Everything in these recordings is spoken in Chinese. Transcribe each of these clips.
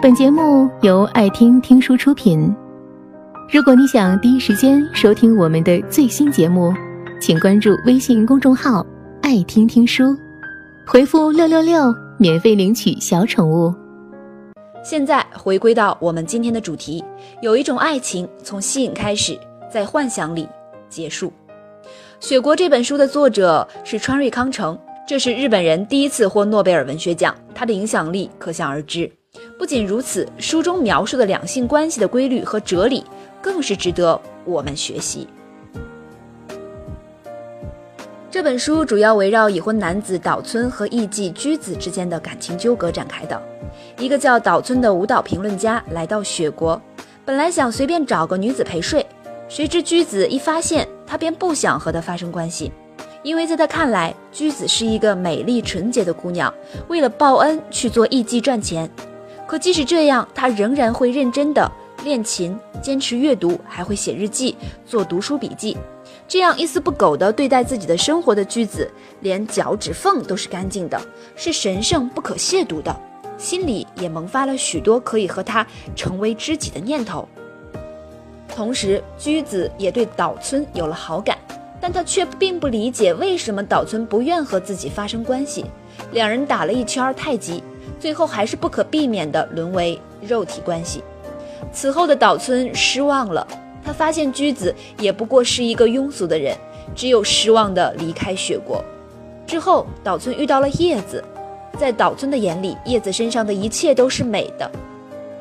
本节目由爱听听书出品。如果你想第一时间收听我们的最新节目，请关注微信公众号“爱听听书”，回复“六六六”免费领取小宠物。现在回归到我们今天的主题，有一种爱情从吸引开始，在幻想里结束。《雪国》这本书的作者是川瑞康成，这是日本人第一次获诺贝尔文学奖，他的影响力可想而知。不仅如此，书中描述的两性关系的规律和哲理，更是值得我们学习。这本书主要围绕已婚男子岛村和艺妓居子之间的感情纠葛展开的。一个叫岛村的舞蹈评论家来到雪国，本来想随便找个女子陪睡，谁知居子一发现他，便不想和她发生关系，因为在他看来，居子是一个美丽纯洁的姑娘，为了报恩去做艺妓赚钱。可即使这样，他仍然会认真的练琴，坚持阅读，还会写日记，做读书笔记。这样一丝不苟地对待自己的生活的句子，连脚趾缝都是干净的，是神圣不可亵渎的。心里也萌发了许多可以和他成为知己的念头。同时，居子也对岛村有了好感，但他却并不理解为什么岛村不愿和自己发生关系。两人打了一圈太极。最后还是不可避免地沦为肉体关系。此后的岛村失望了，他发现居子也不过是一个庸俗的人，只有失望地离开雪国。之后，岛村遇到了叶子，在岛村的眼里，叶子身上的一切都是美的，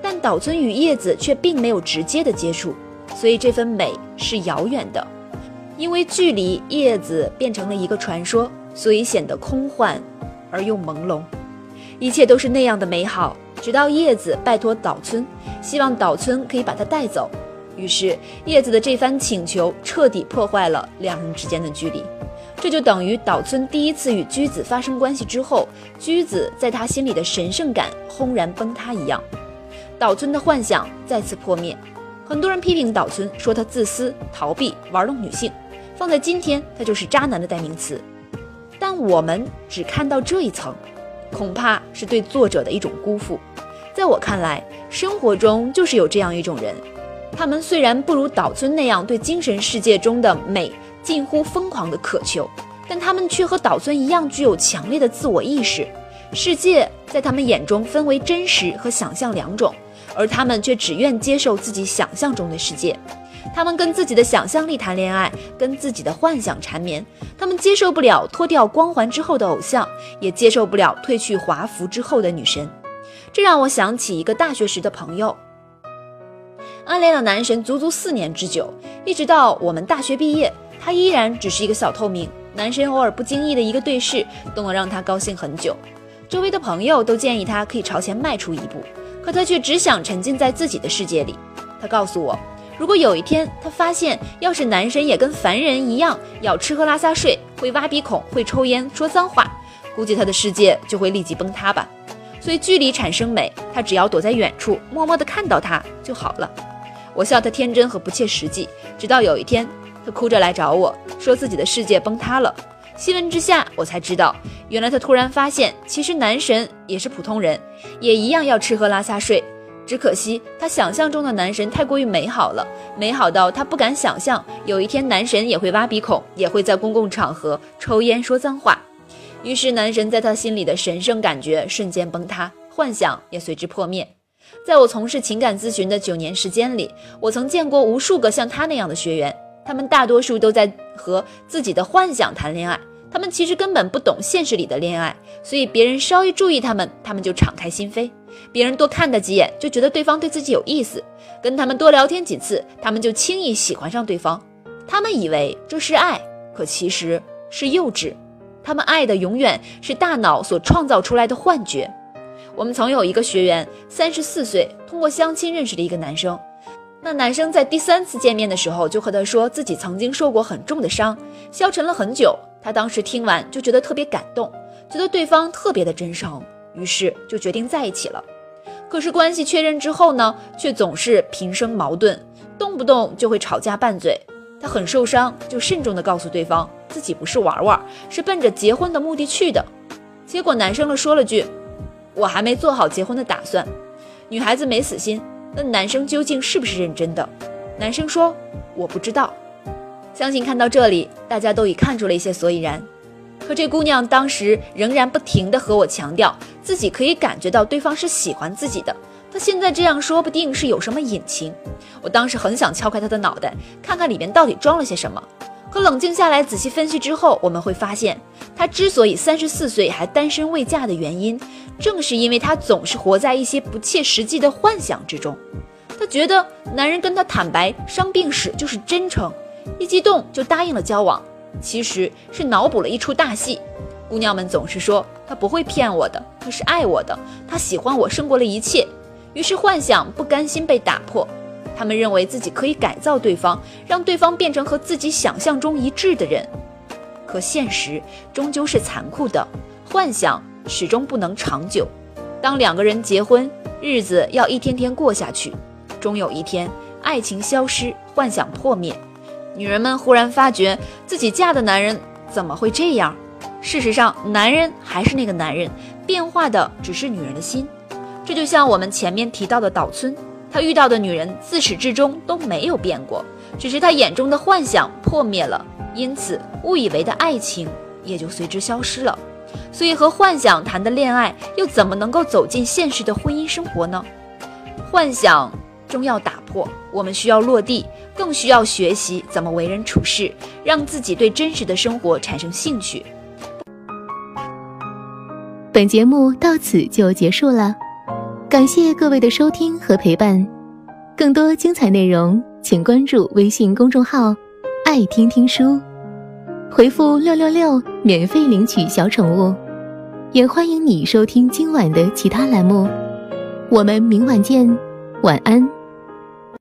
但岛村与叶子却并没有直接的接触，所以这份美是遥远的。因为距离，叶子变成了一个传说，所以显得空幻而又朦胧。一切都是那样的美好，直到叶子拜托岛村，希望岛村可以把她带走。于是叶子的这番请求彻底破坏了两人之间的距离。这就等于岛村第一次与居子发生关系之后，居子在他心里的神圣感轰然崩塌一样，岛村的幻想再次破灭。很多人批评岛村，说他自私、逃避、玩弄女性，放在今天，他就是渣男的代名词。但我们只看到这一层。恐怕是对作者的一种辜负。在我看来，生活中就是有这样一种人，他们虽然不如岛村那样对精神世界中的美近乎疯狂的渴求，但他们却和岛村一样具有强烈的自我意识。世界在他们眼中分为真实和想象两种，而他们却只愿接受自己想象中的世界。他们跟自己的想象力谈恋爱，跟自己的幻想缠绵。他们接受不了脱掉光环之后的偶像，也接受不了褪去华服之后的女神。这让我想起一个大学时的朋友，暗恋了男神足足四年之久，一直到我们大学毕业，他依然只是一个小透明。男神偶尔不经意的一个对视，都能让他高兴很久。周围的朋友都建议他可以朝前迈出一步，可他却只想沉浸在自己的世界里。他告诉我。如果有一天他发现，要是男神也跟凡人一样要吃喝拉撒睡，会挖鼻孔，会抽烟，说脏话，估计他的世界就会立即崩塌吧。所以距离产生美，他只要躲在远处，默默地看到他就好了。我笑他天真和不切实际，直到有一天，他哭着来找我说自己的世界崩塌了。细问之下，我才知道，原来他突然发现，其实男神也是普通人，也一样要吃喝拉撒睡。只可惜，他想象中的男神太过于美好了，美好到他不敢想象有一天男神也会挖鼻孔，也会在公共场合抽烟说脏话。于是，男神在他心里的神圣感觉瞬间崩塌，幻想也随之破灭。在我从事情感咨询的九年时间里，我曾见过无数个像他那样的学员，他们大多数都在和自己的幻想谈恋爱，他们其实根本不懂现实里的恋爱，所以别人稍一注意他们，他们就敞开心扉。别人多看他几眼，就觉得对方对自己有意思；跟他们多聊天几次，他们就轻易喜欢上对方。他们以为这是爱，可其实是幼稚。他们爱的永远是大脑所创造出来的幻觉。我们曾有一个学员，三十四岁，通过相亲认识了一个男生。那男生在第三次见面的时候，就和他说自己曾经受过很重的伤，消沉了很久。他当时听完就觉得特别感动，觉得对方特别的真诚。于是就决定在一起了，可是关系确认之后呢，却总是频生矛盾，动不动就会吵架拌嘴。他很受伤，就慎重地告诉对方自己不是玩玩，是奔着结婚的目的去的。结果男生了说了句：“我还没做好结婚的打算。”女孩子没死心，那男生究竟是不是认真的？男生说：“我不知道。”相信看到这里，大家都已看出了一些所以然。可这姑娘当时仍然不停地和我强调，自己可以感觉到对方是喜欢自己的。她现在这样说不定是有什么隐情。我当时很想敲开她的脑袋，看看里面到底装了些什么。可冷静下来仔细分析之后，我们会发现，她之所以三十四岁还单身未嫁的原因，正是因为她总是活在一些不切实际的幻想之中。她觉得男人跟她坦白伤病史就是真诚。一激动就答应了交往，其实是脑补了一出大戏。姑娘们总是说他不会骗我的，他是爱我的，他喜欢我胜过了一切。于是幻想不甘心被打破，他们认为自己可以改造对方，让对方变成和自己想象中一致的人。可现实终究是残酷的，幻想始终不能长久。当两个人结婚，日子要一天天过下去，终有一天爱情消失，幻想破灭。女人们忽然发觉自己嫁的男人怎么会这样？事实上，男人还是那个男人，变化的只是女人的心。这就像我们前面提到的岛村，他遇到的女人自始至终都没有变过，只是他眼中的幻想破灭了，因此误以为的爱情也就随之消失了。所以，和幻想谈的恋爱，又怎么能够走进现实的婚姻生活呢？幻想终要打破，我们需要落地。更需要学习怎么为人处事，让自己对真实的生活产生兴趣。本节目到此就结束了，感谢各位的收听和陪伴。更多精彩内容，请关注微信公众号“爱听听书”，回复“六六六”免费领取小宠物。也欢迎你收听今晚的其他栏目。我们明晚见，晚安。